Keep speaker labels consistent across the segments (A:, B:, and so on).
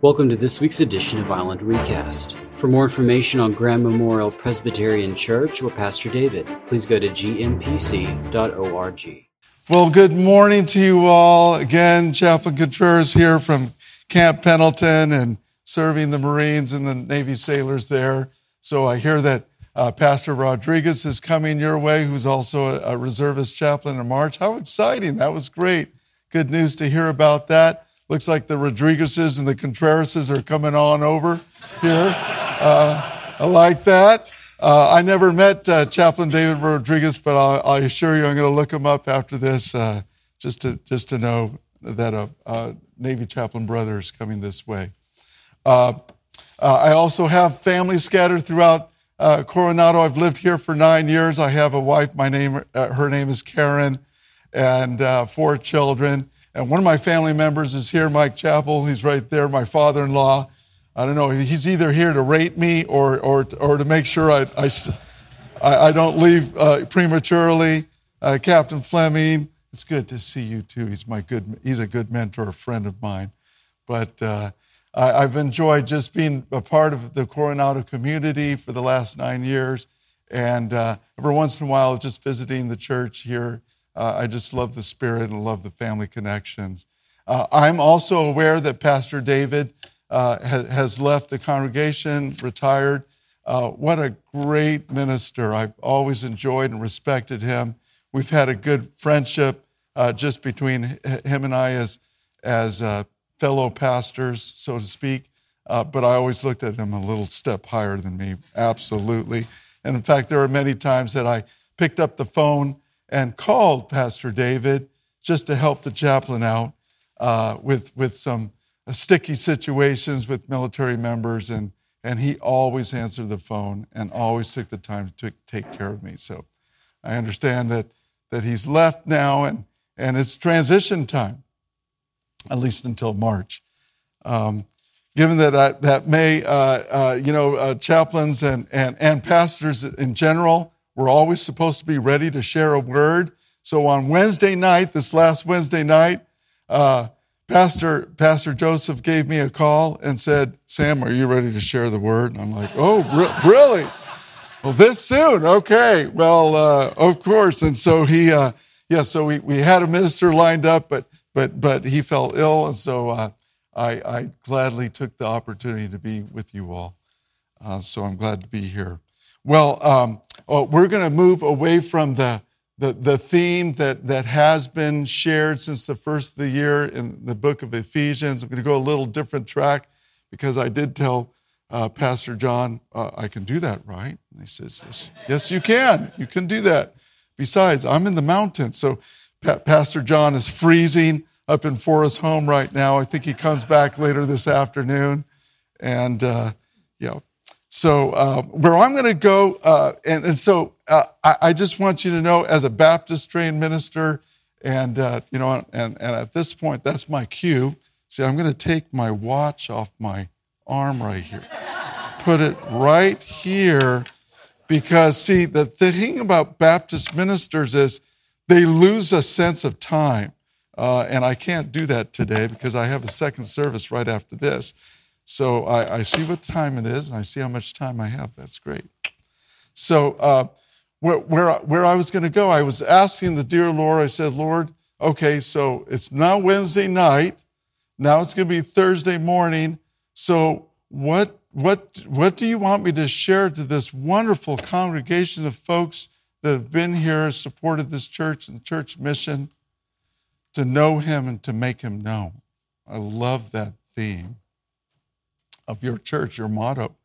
A: Welcome to this week's edition of Island Recast. For more information on Graham Memorial Presbyterian Church or Pastor David, please go to gmpc.org.
B: Well, good morning to you all. Again, Chaplain Contreras here from Camp Pendleton and serving the Marines and the Navy sailors there. So I hear that uh, Pastor Rodriguez is coming your way, who's also a, a reservist chaplain in March. How exciting! That was great. Good news to hear about that. Looks like the Rodriguezes and the Contrerases are coming on over here. Uh, I like that. Uh, I never met uh, Chaplain David Rodriguez, but I'll, I'll, assure you I'm going to look him up after this uh, just, to, just to know that a, a, Navy chaplain brother is coming this way. Uh, uh, I also have family scattered throughout Coronado. I've lived here for nine years. I have a wife. My name, her name is Karen, and four children. And one of my family members is here, Mike Chappell. He's right there, my father in law. I don't know, he's either here to rate me or, or, or to make sure I, I, I don't leave uh, prematurely. Uh, Captain Fleming, it's good to see you too. He's, my good, he's a good mentor, a friend of mine. But uh, I, have enjoyed just being a part of the Coronado community for the last nine years. And uh, every once in a while, just visiting the church here uh, I just love the spirit and love the family connections. Uh, I'm also aware that Pastor David uh, ha- has left the congregation, retired. Uh, what a great minister. I've always enjoyed and respected him. We've had a good friendship uh, just between him and I as, as uh, fellow pastors, so to speak. but I always looked at him a little step higher than me, absolutely. And in fact, there are many times that I picked up the phone and called Pastor David just to help the chaplain out uh, with, with some uh, sticky situations with military members. And, and he always answered the phone and always took the time to take care of me. So I understand that, that he's left now and, and it's transition time, at least until March. Um, given that, I, that may, uh, uh, you know, uh, chaplains and, and, and pastors in general, we're always supposed to be ready to share a word. So on Wednesday night, this last Wednesday night, uh, Pastor, Pastor Joseph gave me a call and said, Sam, are you ready to share the word? And I'm like, oh, re- really? Well, this soon? Okay. Well, uh, of course. And so he, uh, yeah, so we, we had a minister lined up, but, but, but he fell ill. And so uh, I, I gladly took the opportunity to be with you all. Uh, so I'm glad to be here. Well, um, oh, we're going to move away from the, the, the theme that, that has been shared since the first of the year in the book of Ephesians. I'm going to go a little different track because I did tell uh, Pastor John, uh, I can do that, right? And he says, yes, yes, you can. You can do that. Besides, I'm in the mountains. So pa- Pastor John is freezing up in Forest Home right now. I think he comes back later this afternoon. And, uh, yeah, so, uh, where I'm going to go, uh, and, and, so uh, I, I, just want you to know, as a Baptist trained minister, and uh, you know, and, and at this point, that's my cue. See, I'm going to take my watch off my arm right here, put it right here, because see, the thing about Baptist ministers is they lose a sense of time, uh, and I can't do that today because I have a second service right after this. So I, I, see what time it is, and I see how much time I have. That's great. So uh, where, where, where I was going to go, I was asking the dear Lord, I said, Lord, okay, so it's now Wednesday night. Now it's going to be Thursday morning. So what, what, what do you want me to share to this wonderful congregation of folks that have been here, supported this church and church mission to know him and to make him known? I love that theme of your church, your motto.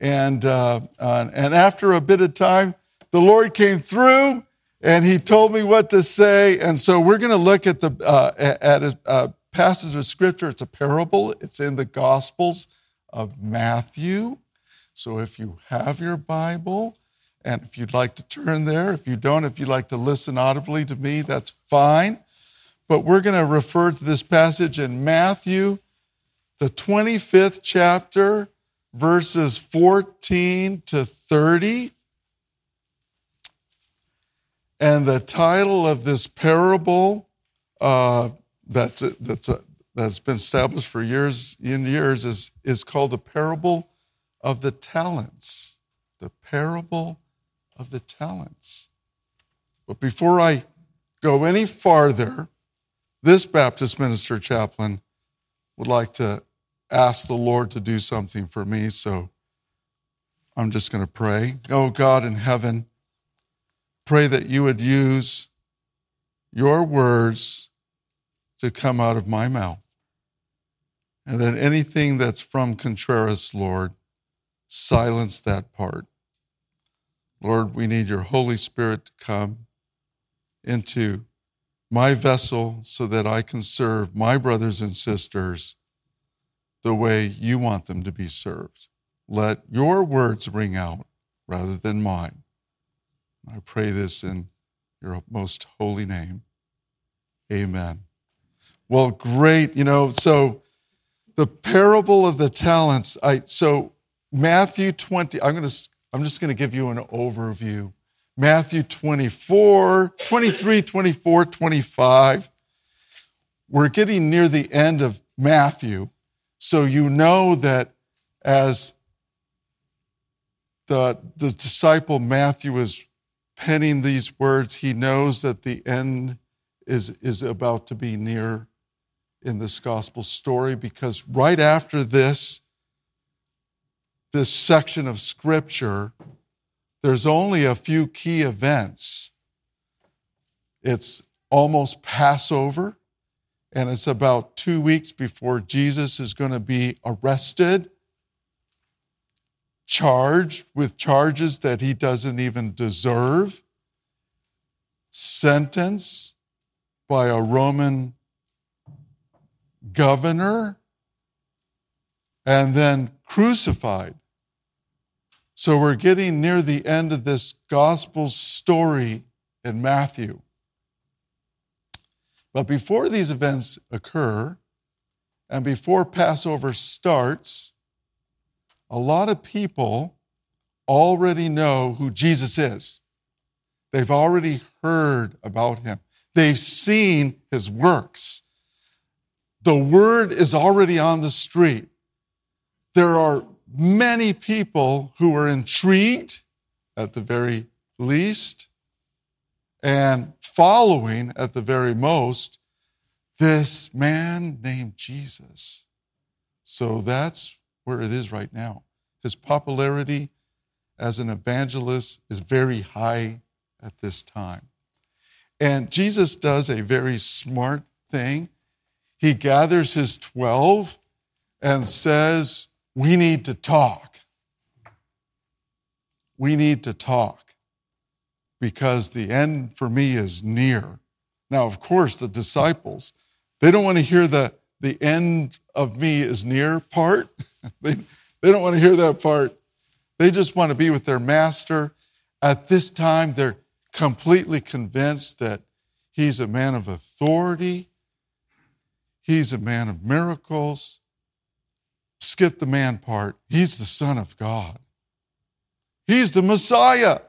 B: And, uh, uh, and after a bit of time, the Lord came through and he told me what to say. And so we're going to look at, the, uh, at a, passage of scripture. It's a parable, it's in the Gospels of Matthew. So if you have your Bible, and if you'd like to turn there, if you don't, if you'd like to listen audibly to me, that's fine. But we're going to refer to this passage in Matthew the 25th chapter, verses 14 to 30. And the title of this parable, uh, that's, that's a, that's been established for years and years is, is called the parable of the talents. The parable of the talents. But before I go any farther, this Baptist minister chaplain would like to ask the Lord to do something for me. So I'm just going to pray. Oh, God in heaven, pray that you would use your words to come out of my mouth. And that anything that's from Contreras, Lord, silence that part. Lord, we need your Holy Spirit to come into my vessel so that I can serve my brothers and sisters the way you want them to be served. Let your words ring out rather than mine. I pray this in your most holy name. Amen. Well, great. You know, so the parable of the talents. I so Matthew 20. I'm going to I'm just going to give you an overview. Matthew 24, 23, 24, 25. We're getting near the end of Matthew. So you know that as the, the disciple Matthew is penning these words, he knows that the end is, is about to be near in this gospel story because right after this, this section of scripture, there's only a few key events. It's almost Passover, and it's about two weeks before Jesus is going to be arrested, charged with charges that he doesn't even deserve, sentenced by a Roman governor, and then crucified. So we're getting near the end of this gospel story in Matthew. But before these events occur, and before Passover starts, a lot of people already know who Jesus is. They've already heard about him, they've seen his works. The word is already on the street. There are many people who are intrigued, at the very least, and following at the very most this man named Jesus. So that's where it is right now. His popularity as an evangelist is very high at this time. And Jesus does a very smart thing. He gathers his 12 and says, We need to talk. We need to talk because the end for me is near. Now, of course, the disciples, they don't want to hear the, the end of me is near part. they, they don't want to hear that part. They just want to be with their master. At this time, they're completely convinced that he's a man of authority, he's a man of miracles. Skip the man part. He's the Son of God. He's the Messiah.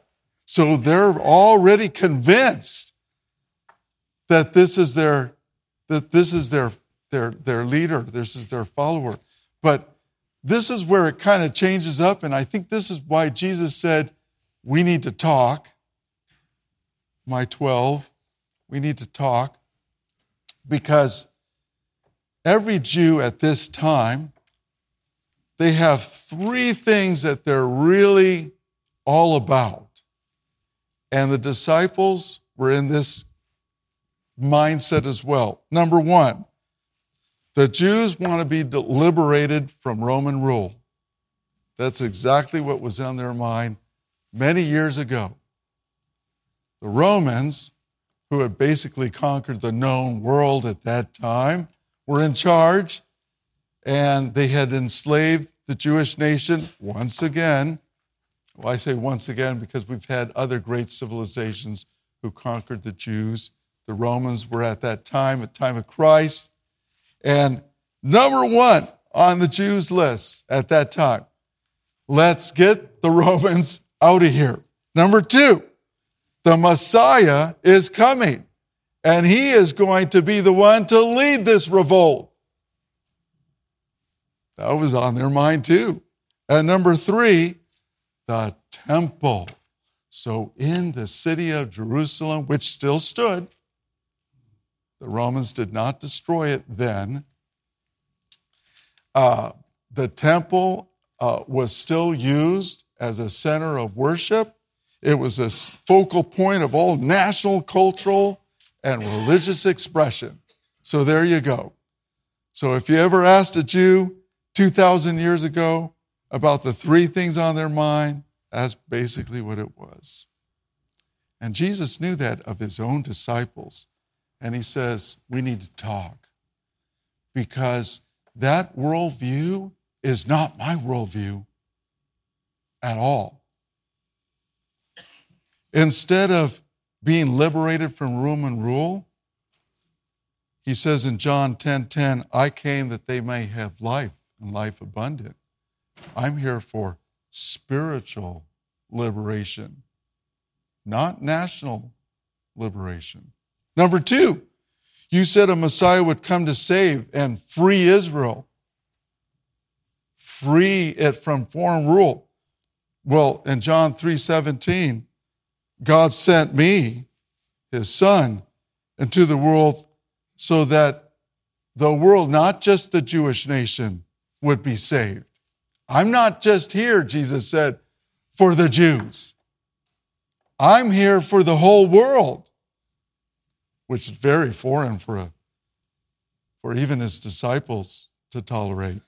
B: So they're already convinced that this is their that this is their their their leader, this is their follower. But this is where it kind of changes up and I think this is why Jesus said we need to talk. My 12, we need to talk because every Jew at this time they have three things that they're really all about. And the disciples were in this mindset as well. Number one, the Jews want to be liberated from Roman rule. That's exactly what was on their mind many years ago. The Romans, who had basically conquered the known world at that time, were in charge and they had enslaved the Jewish nation once again well, I say once again because we've had other great civilizations who conquered the Jews. The Romans were at that time, at time of Christ. And number one on the Jews list at that time, let's get the Romans out of here. Number two, the Messiah is coming, and he is going to be the one to lead this revolt. That was on their mind too. And number three, the temple. So in the city of Jerusalem, which still stood, the Romans did not destroy it then. Uh, the temple uh, was still used as a center of worship. It was a focal point of all national, cultural, and religious expression. So there you go. So if you ever asked a Jew 2,000 years ago about the three things on their mind, that's basically what it was. And Jesus knew that of his own disciples. And he says, we need to talk because that worldview is not my worldview at all. Instead of being liberated from Roman rule, he says in John 10 10, I came that they may have life and life abundant. I'm here for spiritual liberation, not national liberation. Number two, you said a Messiah would come to save and free Israel, free it from foreign rule. Well, in John 3 17, God sent me, his son, into the world so that the world, not just the Jewish nation, would be saved. I'm not just here, Jesus said, for the Jews. I'm here for the whole world, which is very foreign for, a, for even his disciples to tolerate.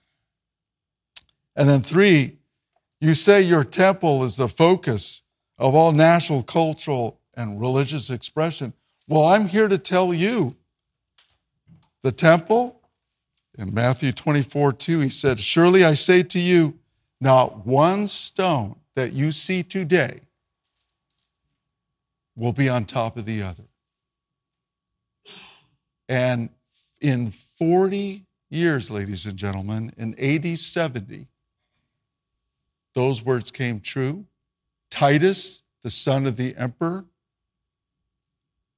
B: And then, three, you say your temple is the focus of all national, cultural, and religious expression. Well, I'm here to tell you the temple, in Matthew 24, 2, he said, Surely I say to you, not one stone that you see today will be on top of the other. And in 40 years, ladies and gentlemen, in AD 70, those words came true. Titus, the son of the emperor,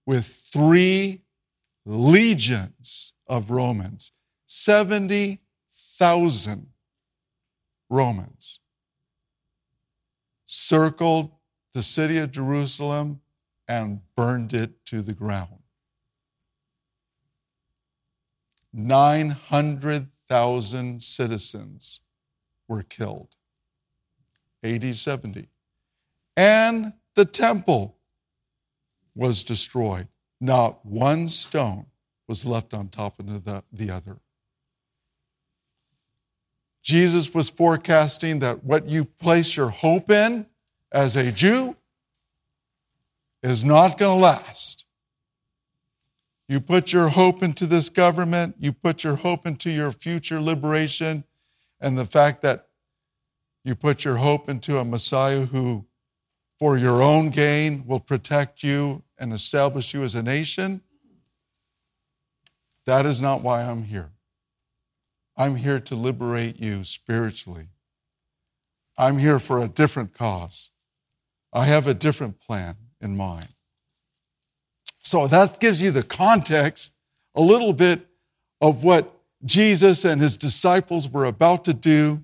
B: with three legions of Romans, 70,000 Romans, circled the city of Jerusalem and burned it to the ground. 900,000 citizens were killed. AD 70. And the temple was destroyed. Not one stone was left on top of the, the other. Jesus was forecasting that what you place your hope in as a Jew is not going to last. You put your hope into this government, you put your hope into your future liberation, and the fact that you put your hope into a Messiah who, for your own gain, will protect you and establish you as a nation. That is not why I'm here. I'm here to liberate you spiritually. I'm here for a different cause. I have a different plan in mind. So that gives you the context, a little bit of what Jesus and his disciples were about to do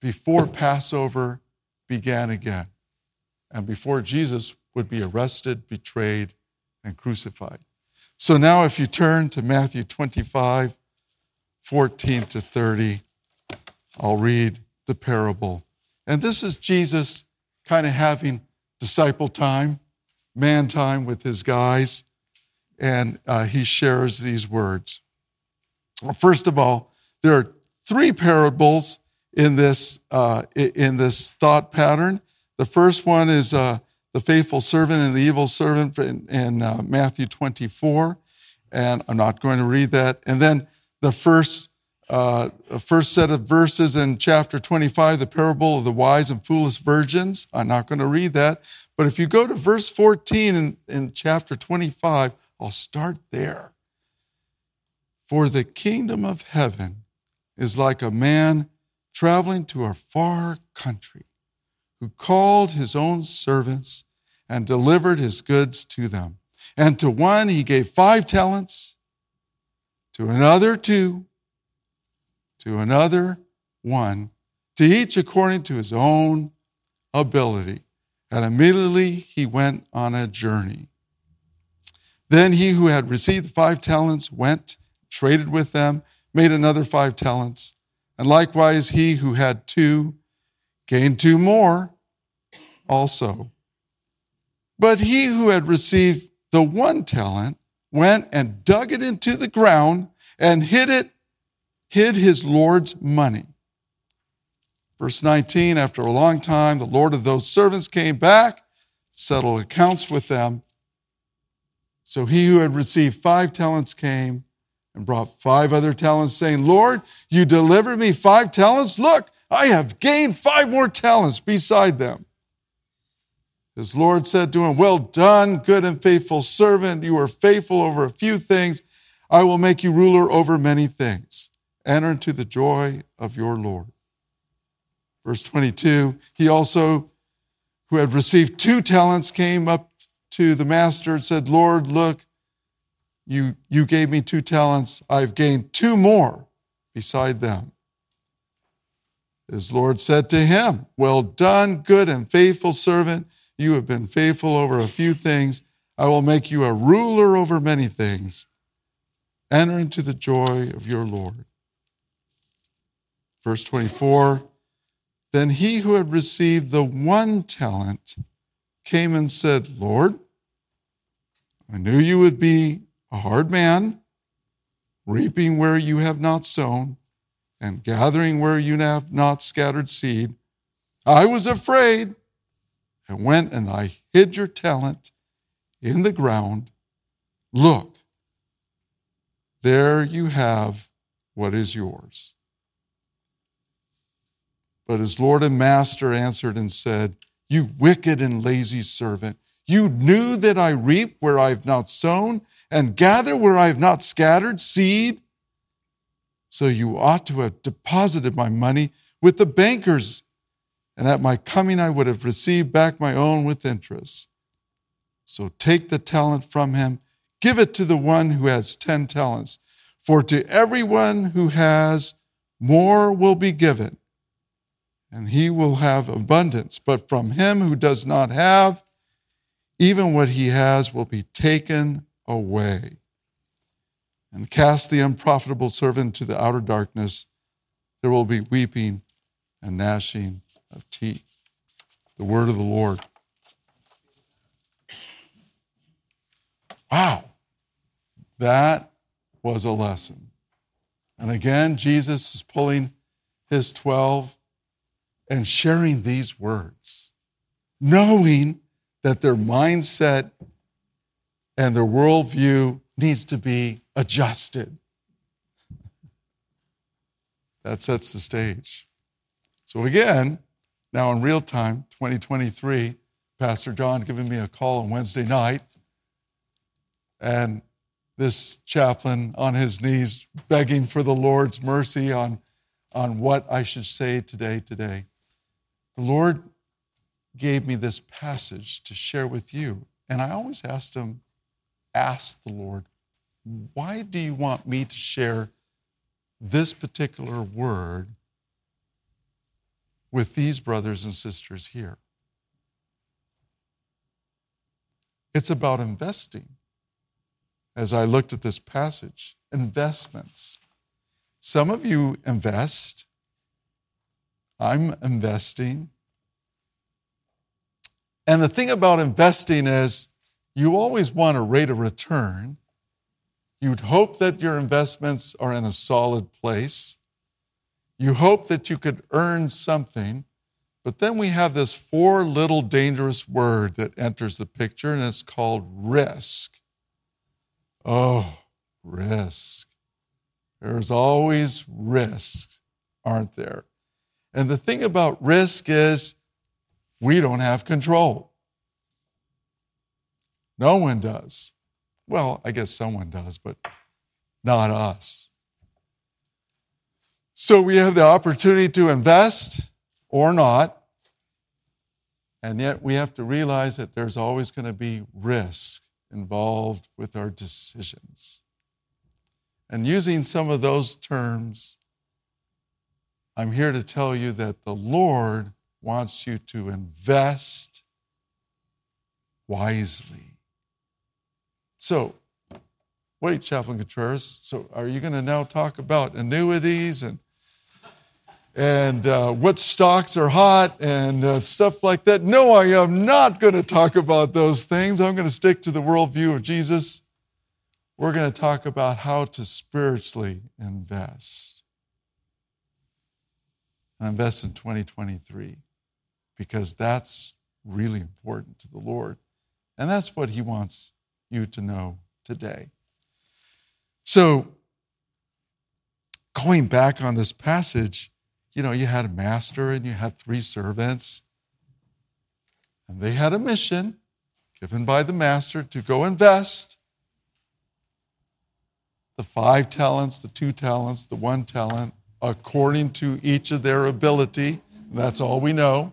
B: before Passover began again and before Jesus would be arrested, betrayed, and crucified. So now, if you turn to Matthew 25, 14 to 30, I'll read the parable. And this is Jesus kind of having disciple time, man time with his guys, and uh, he shares these words. Well, first of all, there are three parables in this, uh, in this thought pattern. The first one is uh, the faithful servant and the evil servant in, in uh, Matthew 24. And I'm not going to read that. And then the first, uh, first set of verses in chapter 25, the parable of the wise and foolish virgins. I'm not going to read that. But if you go to verse 14 in, in chapter 25, I'll start there. For the kingdom of heaven is like a man traveling to a far country who called his own servants and delivered his goods to them. And to one he gave five talents, to another two, to another one, to each according to his own ability. And immediately he went on a journey. Then he who had received the five talents went, traded with them, made another five talents. And likewise he who had two gained two more also. But he who had received the one talent went and dug it into the ground and hid it, hid his Lord's money. Verse 19 After a long time, the Lord of those servants came back, settled accounts with them. So he who had received five talents came and brought five other talents, saying, Lord, you delivered me five talents. Look, I have gained five more talents beside them. His Lord said to him, Well done, good and faithful servant. You are faithful over a few things. I will make you ruler over many things. Enter into the joy of your Lord. Verse 22 He also, who had received two talents, came up to the master and said, Lord, look, you, you gave me two talents. I've gained two more beside them. His Lord said to him, Well done, good and faithful servant. You have been faithful over a few things. I will make you a ruler over many things. Enter into the joy of your Lord. Verse 24 then he who had received the one talent came and said, Lord, I knew you would be a hard man, reaping where you have not sown, and gathering where you have not scattered seed. I was afraid and went and I hid your talent in the ground. Look, there you have what is yours. But his Lord and Master answered and said, You wicked and lazy servant, you knew that I reap where I have not sown and gather where I have not scattered seed. So you ought to have deposited my money with the bankers, and at my coming I would have received back my own with interest. So take the talent from him, give it to the one who has ten talents. For to everyone who has, more will be given and he will have abundance. But from him who does not have, even what he has will be taken away. And cast the unprofitable servant to the outer darkness. There will be weeping and gnashing of teeth. The word of the Lord. Wow, that was a lesson. And again, Jesus is pulling his 12 and sharing these words, knowing that their mindset and their worldview needs to be adjusted. That sets the stage. So, again, now in real time, 2023, Pastor John giving me a call on Wednesday night, and this chaplain on his knees begging for the Lord's mercy on, on what I should say today, today. The Lord gave me this passage to share with you. And I always asked him, ask the Lord, why do you want me to share this particular word with these brothers and sisters here? It's about investing. As I looked at this passage, investments. Some of you invest I'm investing. And the thing about investing is you always want a rate of return. You'd hope that your investments are in a solid place. You hope that you could earn something. But then we have this four little dangerous word that enters the picture, and it's called risk. Oh, risk. There's always risk, aren't there? And the thing about risk is we don't have control. No one does. Well, I guess someone does, but not us. So we have the opportunity to invest or not. And yet we have to realize that there's always going to be risk involved with our decisions. And using some of those terms, I'm here to tell you that the Lord wants you to invest wisely. So, wait, Chaplain Contreras. So, are you going to now talk about annuities and and uh, what stocks are hot and uh, stuff like that? No, I am not going to talk about those things. I'm going to stick to the worldview of Jesus. We're going to talk about how to spiritually invest. And invest in 2023 because that's really important to the Lord. And that's what He wants you to know today. So, going back on this passage, you know, you had a master and you had three servants, and they had a mission given by the master to go invest the five talents, the two talents, the one talent, according to each of their ability. That's all we know.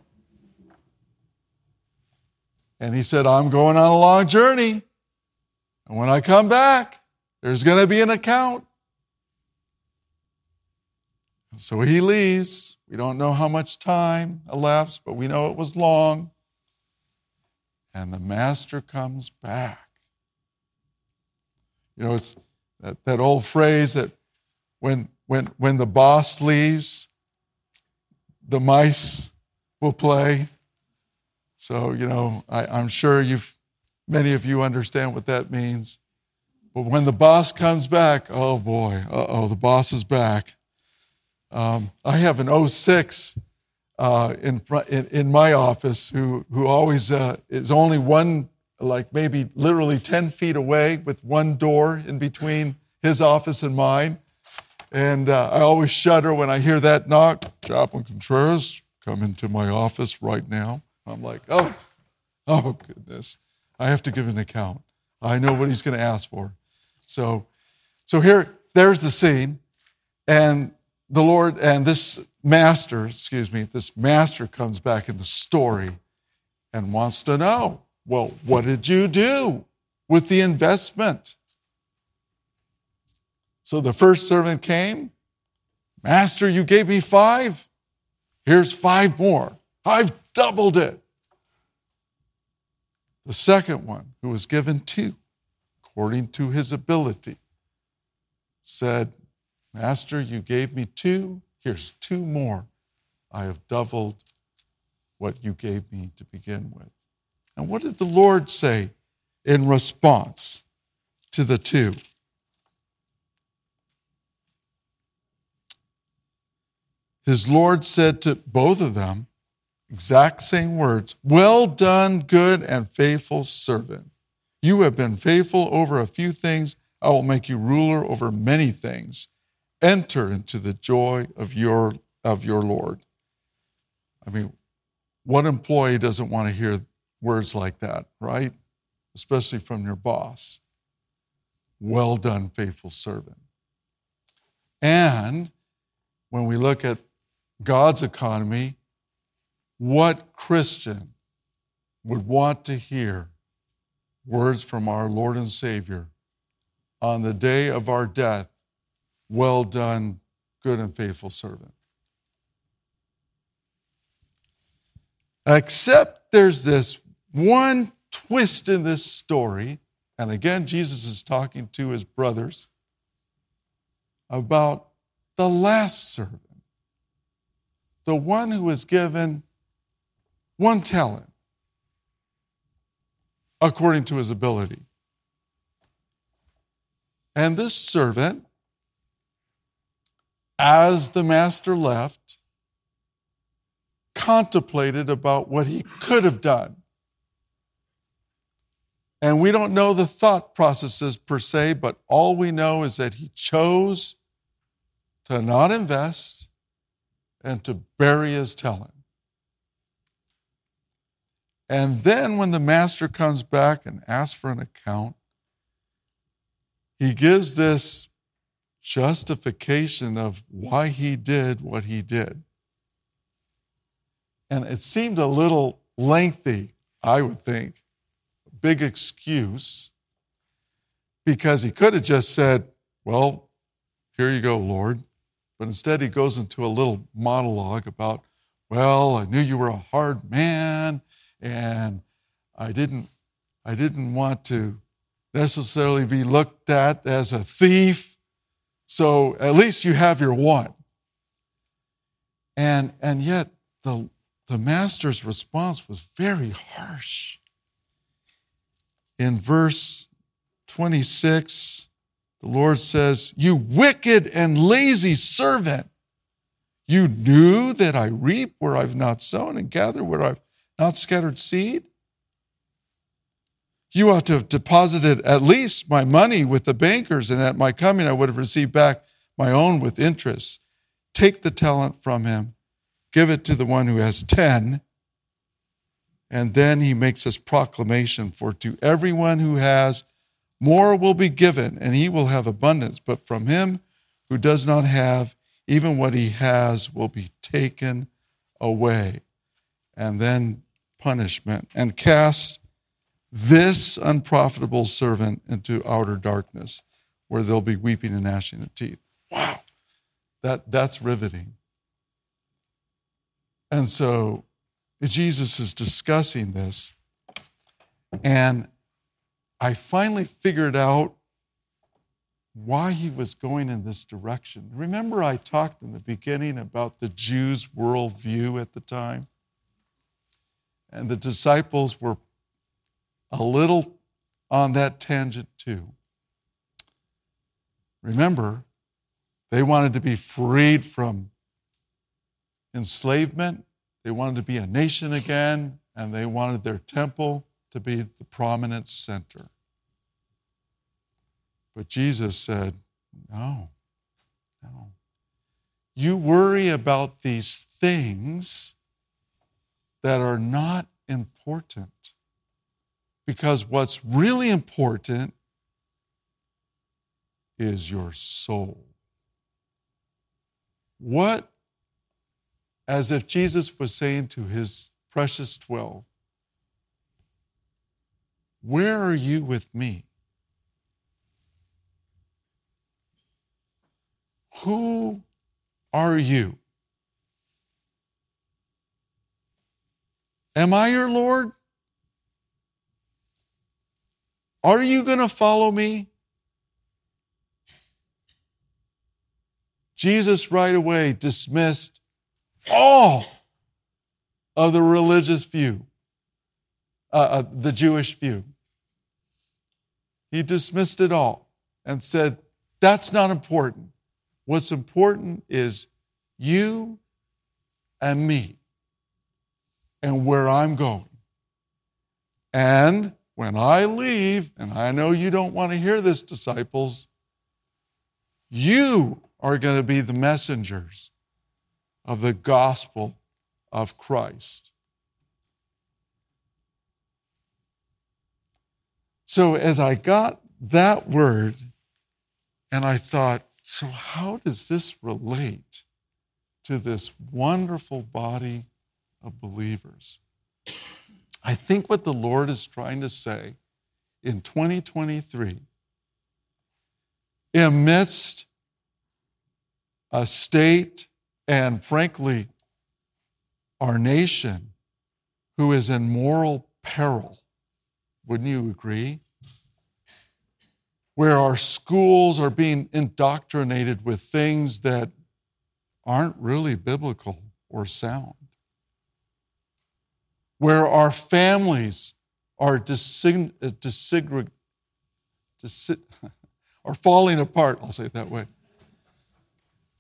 B: And he said, I'm going on a long journey. And when I come back, there's going to be an account. So he leaves. We don't know how much time elapsed, but we know it was long. And the master comes back. You know, it's that, that old phrase that when, when, when the boss leaves, the mice will play. So, you know, I, I'm sure you've, many of you understand what that means. But when the boss comes back, oh boy, oh, the boss is back. Um, I have an 06 uh, in, front, in, in, my office who, who always uh, is only one, like maybe literally 10 feet away with one door in between his office and mine. And uh, I always shudder when I hear that knock. Chaplain Contreras, come into my office right now. I'm like, oh, oh goodness. I have to give an account. I know what he's going to ask for. So, so here, there's the scene. And the Lord and this master, excuse me, this master comes back in the story and wants to know, well, what did you do with the investment? So the first servant came, Master, you gave me five. Here's five more. I've doubled it. The second one, who was given two, according to his ability, said, Master, you gave me two. Here's two more. I have doubled what you gave me to begin with. And what did the Lord say in response to the two? His Lord said to both of them, exact same words Well done, good and faithful servant. You have been faithful over a few things. I will make you ruler over many things enter into the joy of your of your Lord. I mean, what employee doesn't want to hear words like that, right? Especially from your boss. Well done, faithful servant. And when we look at God's economy, what Christian would want to hear words from our Lord and Savior on the day of our death well done, good and faithful servant. Except there's this one twist in this story, and again, Jesus is talking to his brothers about the last servant, the one who was given one talent according to his ability. And this servant as the master left, contemplated about what he could have done. And we don't know the thought processes per se, but all we know is that he chose to not invest and to bury his talent. And then when the master comes back and asks for an account, he gives this justification of why he did what he did. And it seemed a little lengthy, I would think, big excuse, because he could have just said, Well, here you go, Lord. But instead, he goes into a little monologue about, well, I knew you were a hard man, and I didn't, I didn't want to necessarily be looked at as a thief. So at least you have your one. And, and yet, the, the master's response was very harsh. In verse 26, the Lord says, You wicked and lazy servant, you knew that I reap where I've not sown and gather where I've not scattered seed? You ought to have deposited at least my money with the bankers, and at my coming I would have received back my own with interest. Take the talent from him, give it to the one who has 10. And then he makes this proclamation For to everyone who has, more will be given, and he will have abundance. But from him who does not have, even what he has will be taken away. And then punishment. And cast this unprofitable servant into outer darkness, where there'll be weeping and gnashing of teeth. Wow, that, that's riveting. And so Jesus is discussing this, and I finally figured out why he was going in this direction. Remember, I talked in the beginning about the Jews' worldview at the time? And the disciples were a little on that tangent too. Remember, they wanted to be freed from enslavement, they wanted to be a nation again, and they wanted their temple to be the prominent center. But Jesus said, No, no. You worry about these things that are not important. Because what's really important is your soul. What, as if Jesus was saying to his precious 12, where are you with me? Who are you? Am I your Lord? Are you going to follow me? Jesus right away dismissed all of the religious view, uh, uh, the Jewish view. He dismissed it all and said, That's not important. What's important is you and me and where I'm going. And when I leave, and I know you don't want to hear this, disciples, you are going to be the messengers of the gospel of Christ. So, as I got that word, and I thought, so how does this relate to this wonderful body of believers? I think what the Lord is trying to say in 2023, amidst a state and frankly, our nation who is in moral peril, wouldn't you agree? Where our schools are being indoctrinated with things that aren't really biblical or sound where our families are disig- uh, are falling apart. I'll say it that way.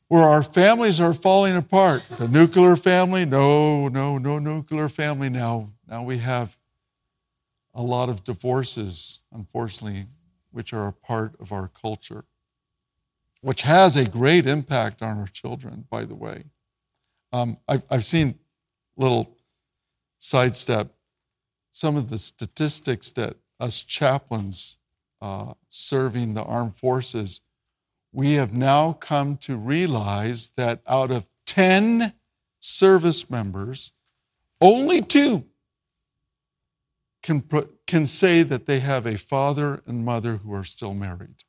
B: Where our families are falling apart. The nuclear family, no, no, no nuclear family now. Now we have a lot of divorces, unfortunately, which are a part of our culture, which has a great impact on our children, by the way. Um, I've, I've seen little sidestep some of the statistics that us chaplains uh, serving the armed forces, we have now come to realize that out of 10 service members, only two can, can say that they have a father and mother who are still married.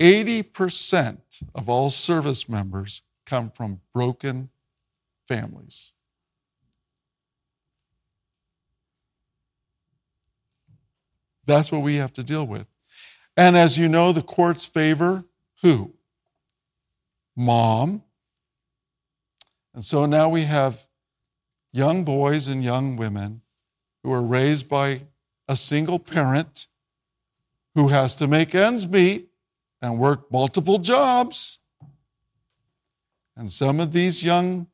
B: 80% of all service members come from broken families. That's what we have to deal with. And as you know, the courts favor who? Mom. And so now we have young boys and young women who are raised by a single parent who has to make ends meet and work multiple jobs. And some of these young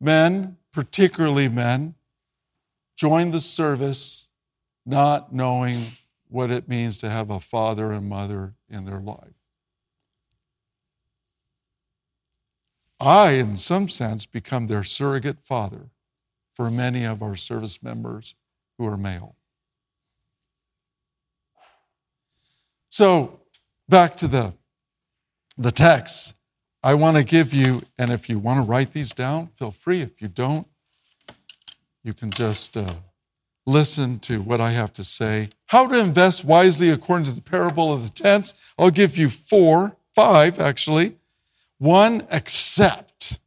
B: men, particularly men, join the service not knowing what it means to have a father and mother in their life. I, in some sense, become their surrogate father for many of our service members who are male. So, back to the, the text. I want to give you, and if you want to write these down, feel free. If you don't, you can just uh, listen to what I have to say. How to invest wisely according to the parable of the tents. I'll give you four, five actually. One, accept.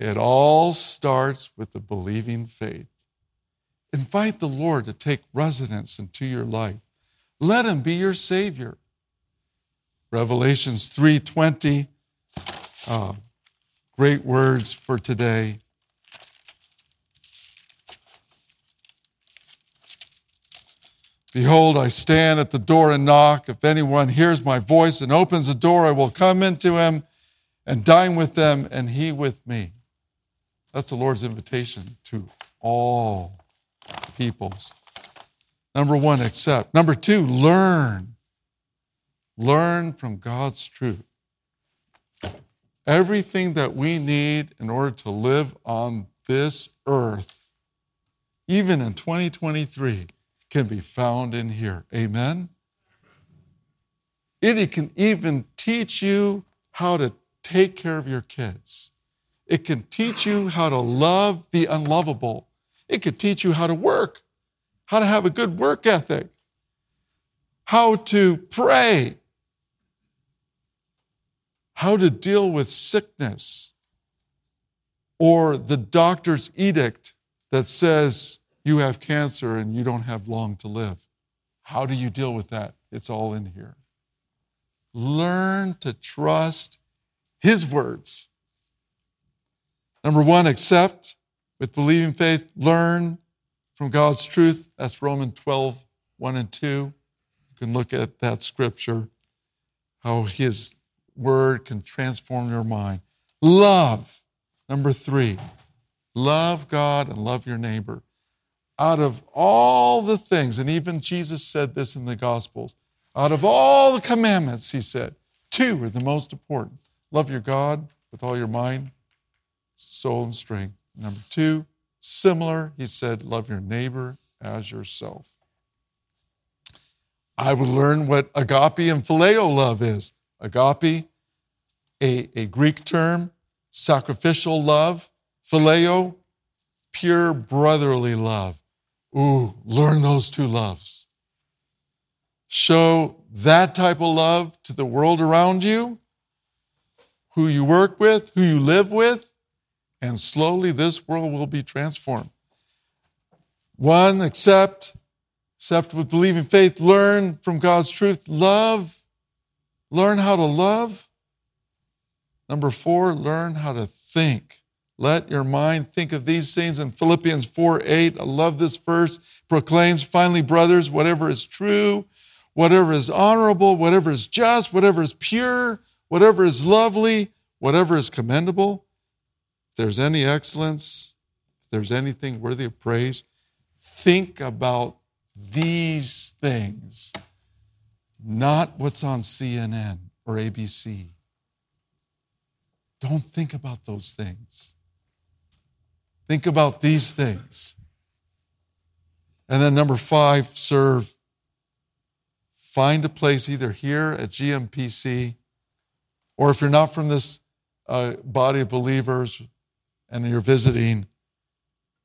B: It all starts with the believing faith. Invite the Lord to take residence into your life. Let him be your savior. Revelations 3:20 uh, great words for today. Behold, I stand at the door and knock. If anyone hears my voice and opens the door, I will come into him and dine with them, and he with me. That's the Lord's invitation to all peoples. Number one, accept. Number two, learn. Learn from God's truth. Everything that we need in order to live on this earth, even in 2023, can be found in here. Amen? It can even teach you how to take care of your kids. It can teach you how to love the unlovable. It can teach you how to work how to have a good work ethic, how to pray, how to deal with sickness, or the doctor's edict that says you have cancer and you don't have long to live. How do you deal with that? It's all in here. Learn to trust His words. Number one, accept with believing faith. Learn from God's truth. That's Romans 12, 1 and 2. You can look at that scripture, how his word can transform your mind. Love, number three, love God and love your neighbor. Out of all the things, and even Jesus said this in the Gospels, out of all the commandments, he said, two are the most important. Love your God with all your mind, soul, and strength. Number two, Similar, he said, love your neighbor as yourself. I would learn what agape and phileo love is. Agape, a, a Greek term, sacrificial love. Phileo, pure brotherly love. Ooh, learn those two loves. Show that type of love to the world around you, who you work with, who you live with, and slowly this world will be transformed. One, accept, accept with believing faith, learn from God's truth, love, learn how to love. Number four, learn how to think. Let your mind think of these things in Philippians 4 8. I love this verse. Proclaims, finally, brothers, whatever is true, whatever is honorable, whatever is just, whatever is pure, whatever is lovely, whatever is commendable if there's any excellence, if there's anything worthy of praise, think about these things, not what's on CNN or ABC. Don't think about those things. Think about these things. And then number five, serve. Find a place either here at GMPC, or if you're not from this uh, body of believers, and you're visiting,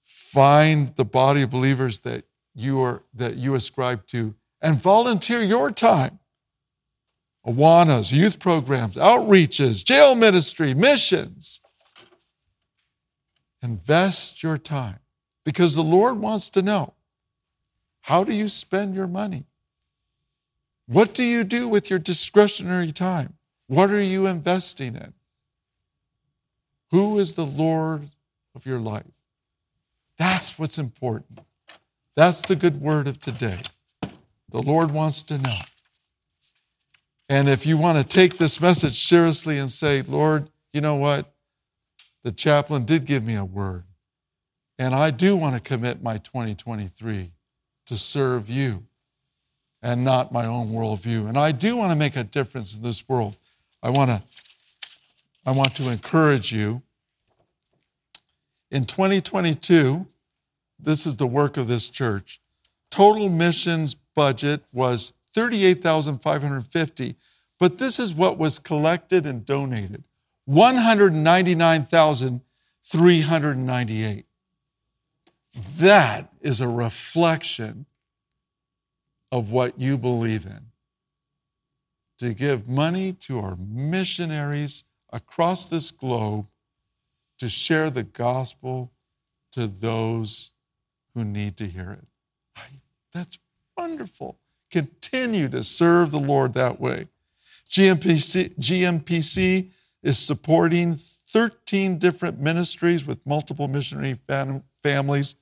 B: find the body of believers that you are that you ascribe to and volunteer your time. Awanas, youth programs, outreaches, jail ministry, missions. Invest your time because the Lord wants to know how do you spend your money? What do you do with your discretionary time? What are you investing in? Who is the Lord of your life? That's what's important. That's the good word of today. The Lord wants to know. And if you want to take this message seriously and say, Lord, you know what? The chaplain did give me a word. And I do want to commit my 2023 to serve you and not my own worldview. And I do want to make a difference in this world. I want to, I want to encourage you. In 2022, this is the work of this church. Total missions budget was 38,550, but this is what was collected and donated. 199,398. That is a reflection of what you believe in. To give money to our missionaries across this globe to share the gospel to those who need to hear it. That's wonderful. Continue to serve the Lord that way. GMPC, GMPC is supporting 13 different ministries with multiple missionary fam- families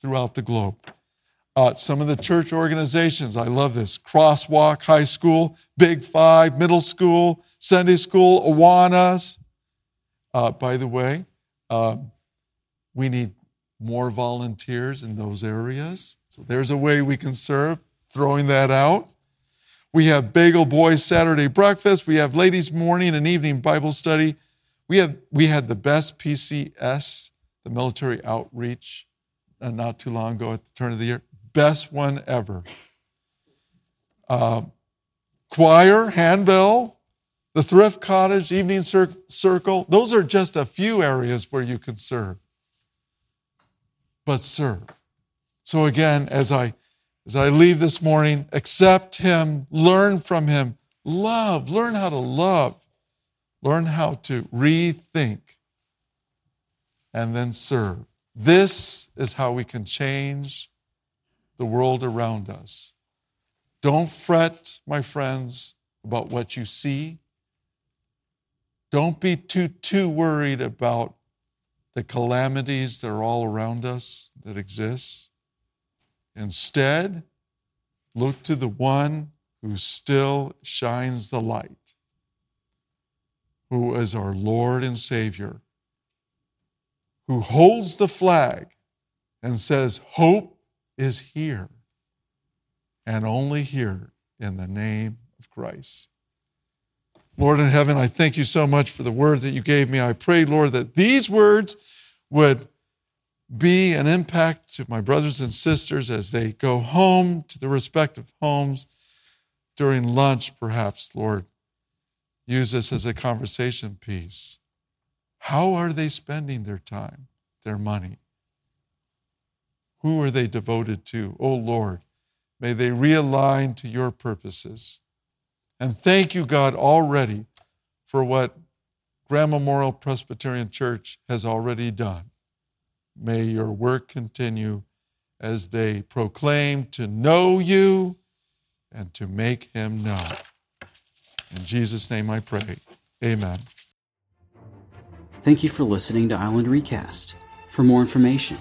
B: throughout the globe. Uh, some of the church organizations, I love this Crosswalk High School, Big Five Middle School, Sunday School, Awanas. Uh, by the way, um, we need more volunteers in those areas. So there's a way we can serve, throwing that out. We have Bagel Boys Saturday breakfast. We have ladies' morning and evening Bible study. We, have, we had the best PCS, the military outreach, uh, not too long ago at the turn of the year. Best one ever. Uh, choir, handbell, the thrift cottage, evening cir- circle. Those are just a few areas where you can serve but serve. So again, as I as I leave this morning, accept him, learn from him, love, learn how to love, learn how to rethink, and then serve. This is how we can change the world around us. Don't fret, my friends, about what you see. Don't be too, too worried about the calamities that are all around us that exist. Instead, look to the one who still shines the light, who is our Lord and Savior, who holds the flag and says, Hope is here, and only here in the name of Christ. Lord in heaven, I thank you so much for the word that you gave me. I pray, Lord, that these words would be an impact to my brothers and sisters as they go home to their respective homes during lunch, perhaps, Lord. Use this as a conversation piece. How are they spending their time, their money? Who are they devoted to? Oh Lord, may they realign to your purposes. And thank you, God, already for what Graham Memorial Presbyterian Church has already done. May your work continue as they proclaim to know you and to make him known. In Jesus' name I pray. Amen.
A: Thank you for listening to Island Recast. For more information,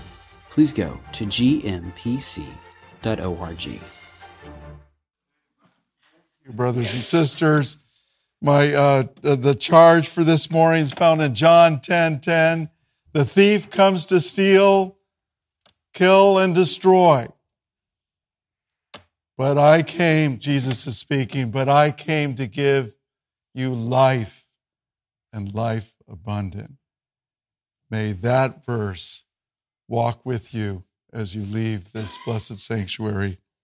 A: please go to gmpc.org
B: brothers and sisters. My uh, the charge for this morning is found in John 10 10. The thief comes to steal, kill, and destroy. But I came, Jesus is speaking, but I came to give you life and life abundant. May that verse walk with you as you leave this blessed sanctuary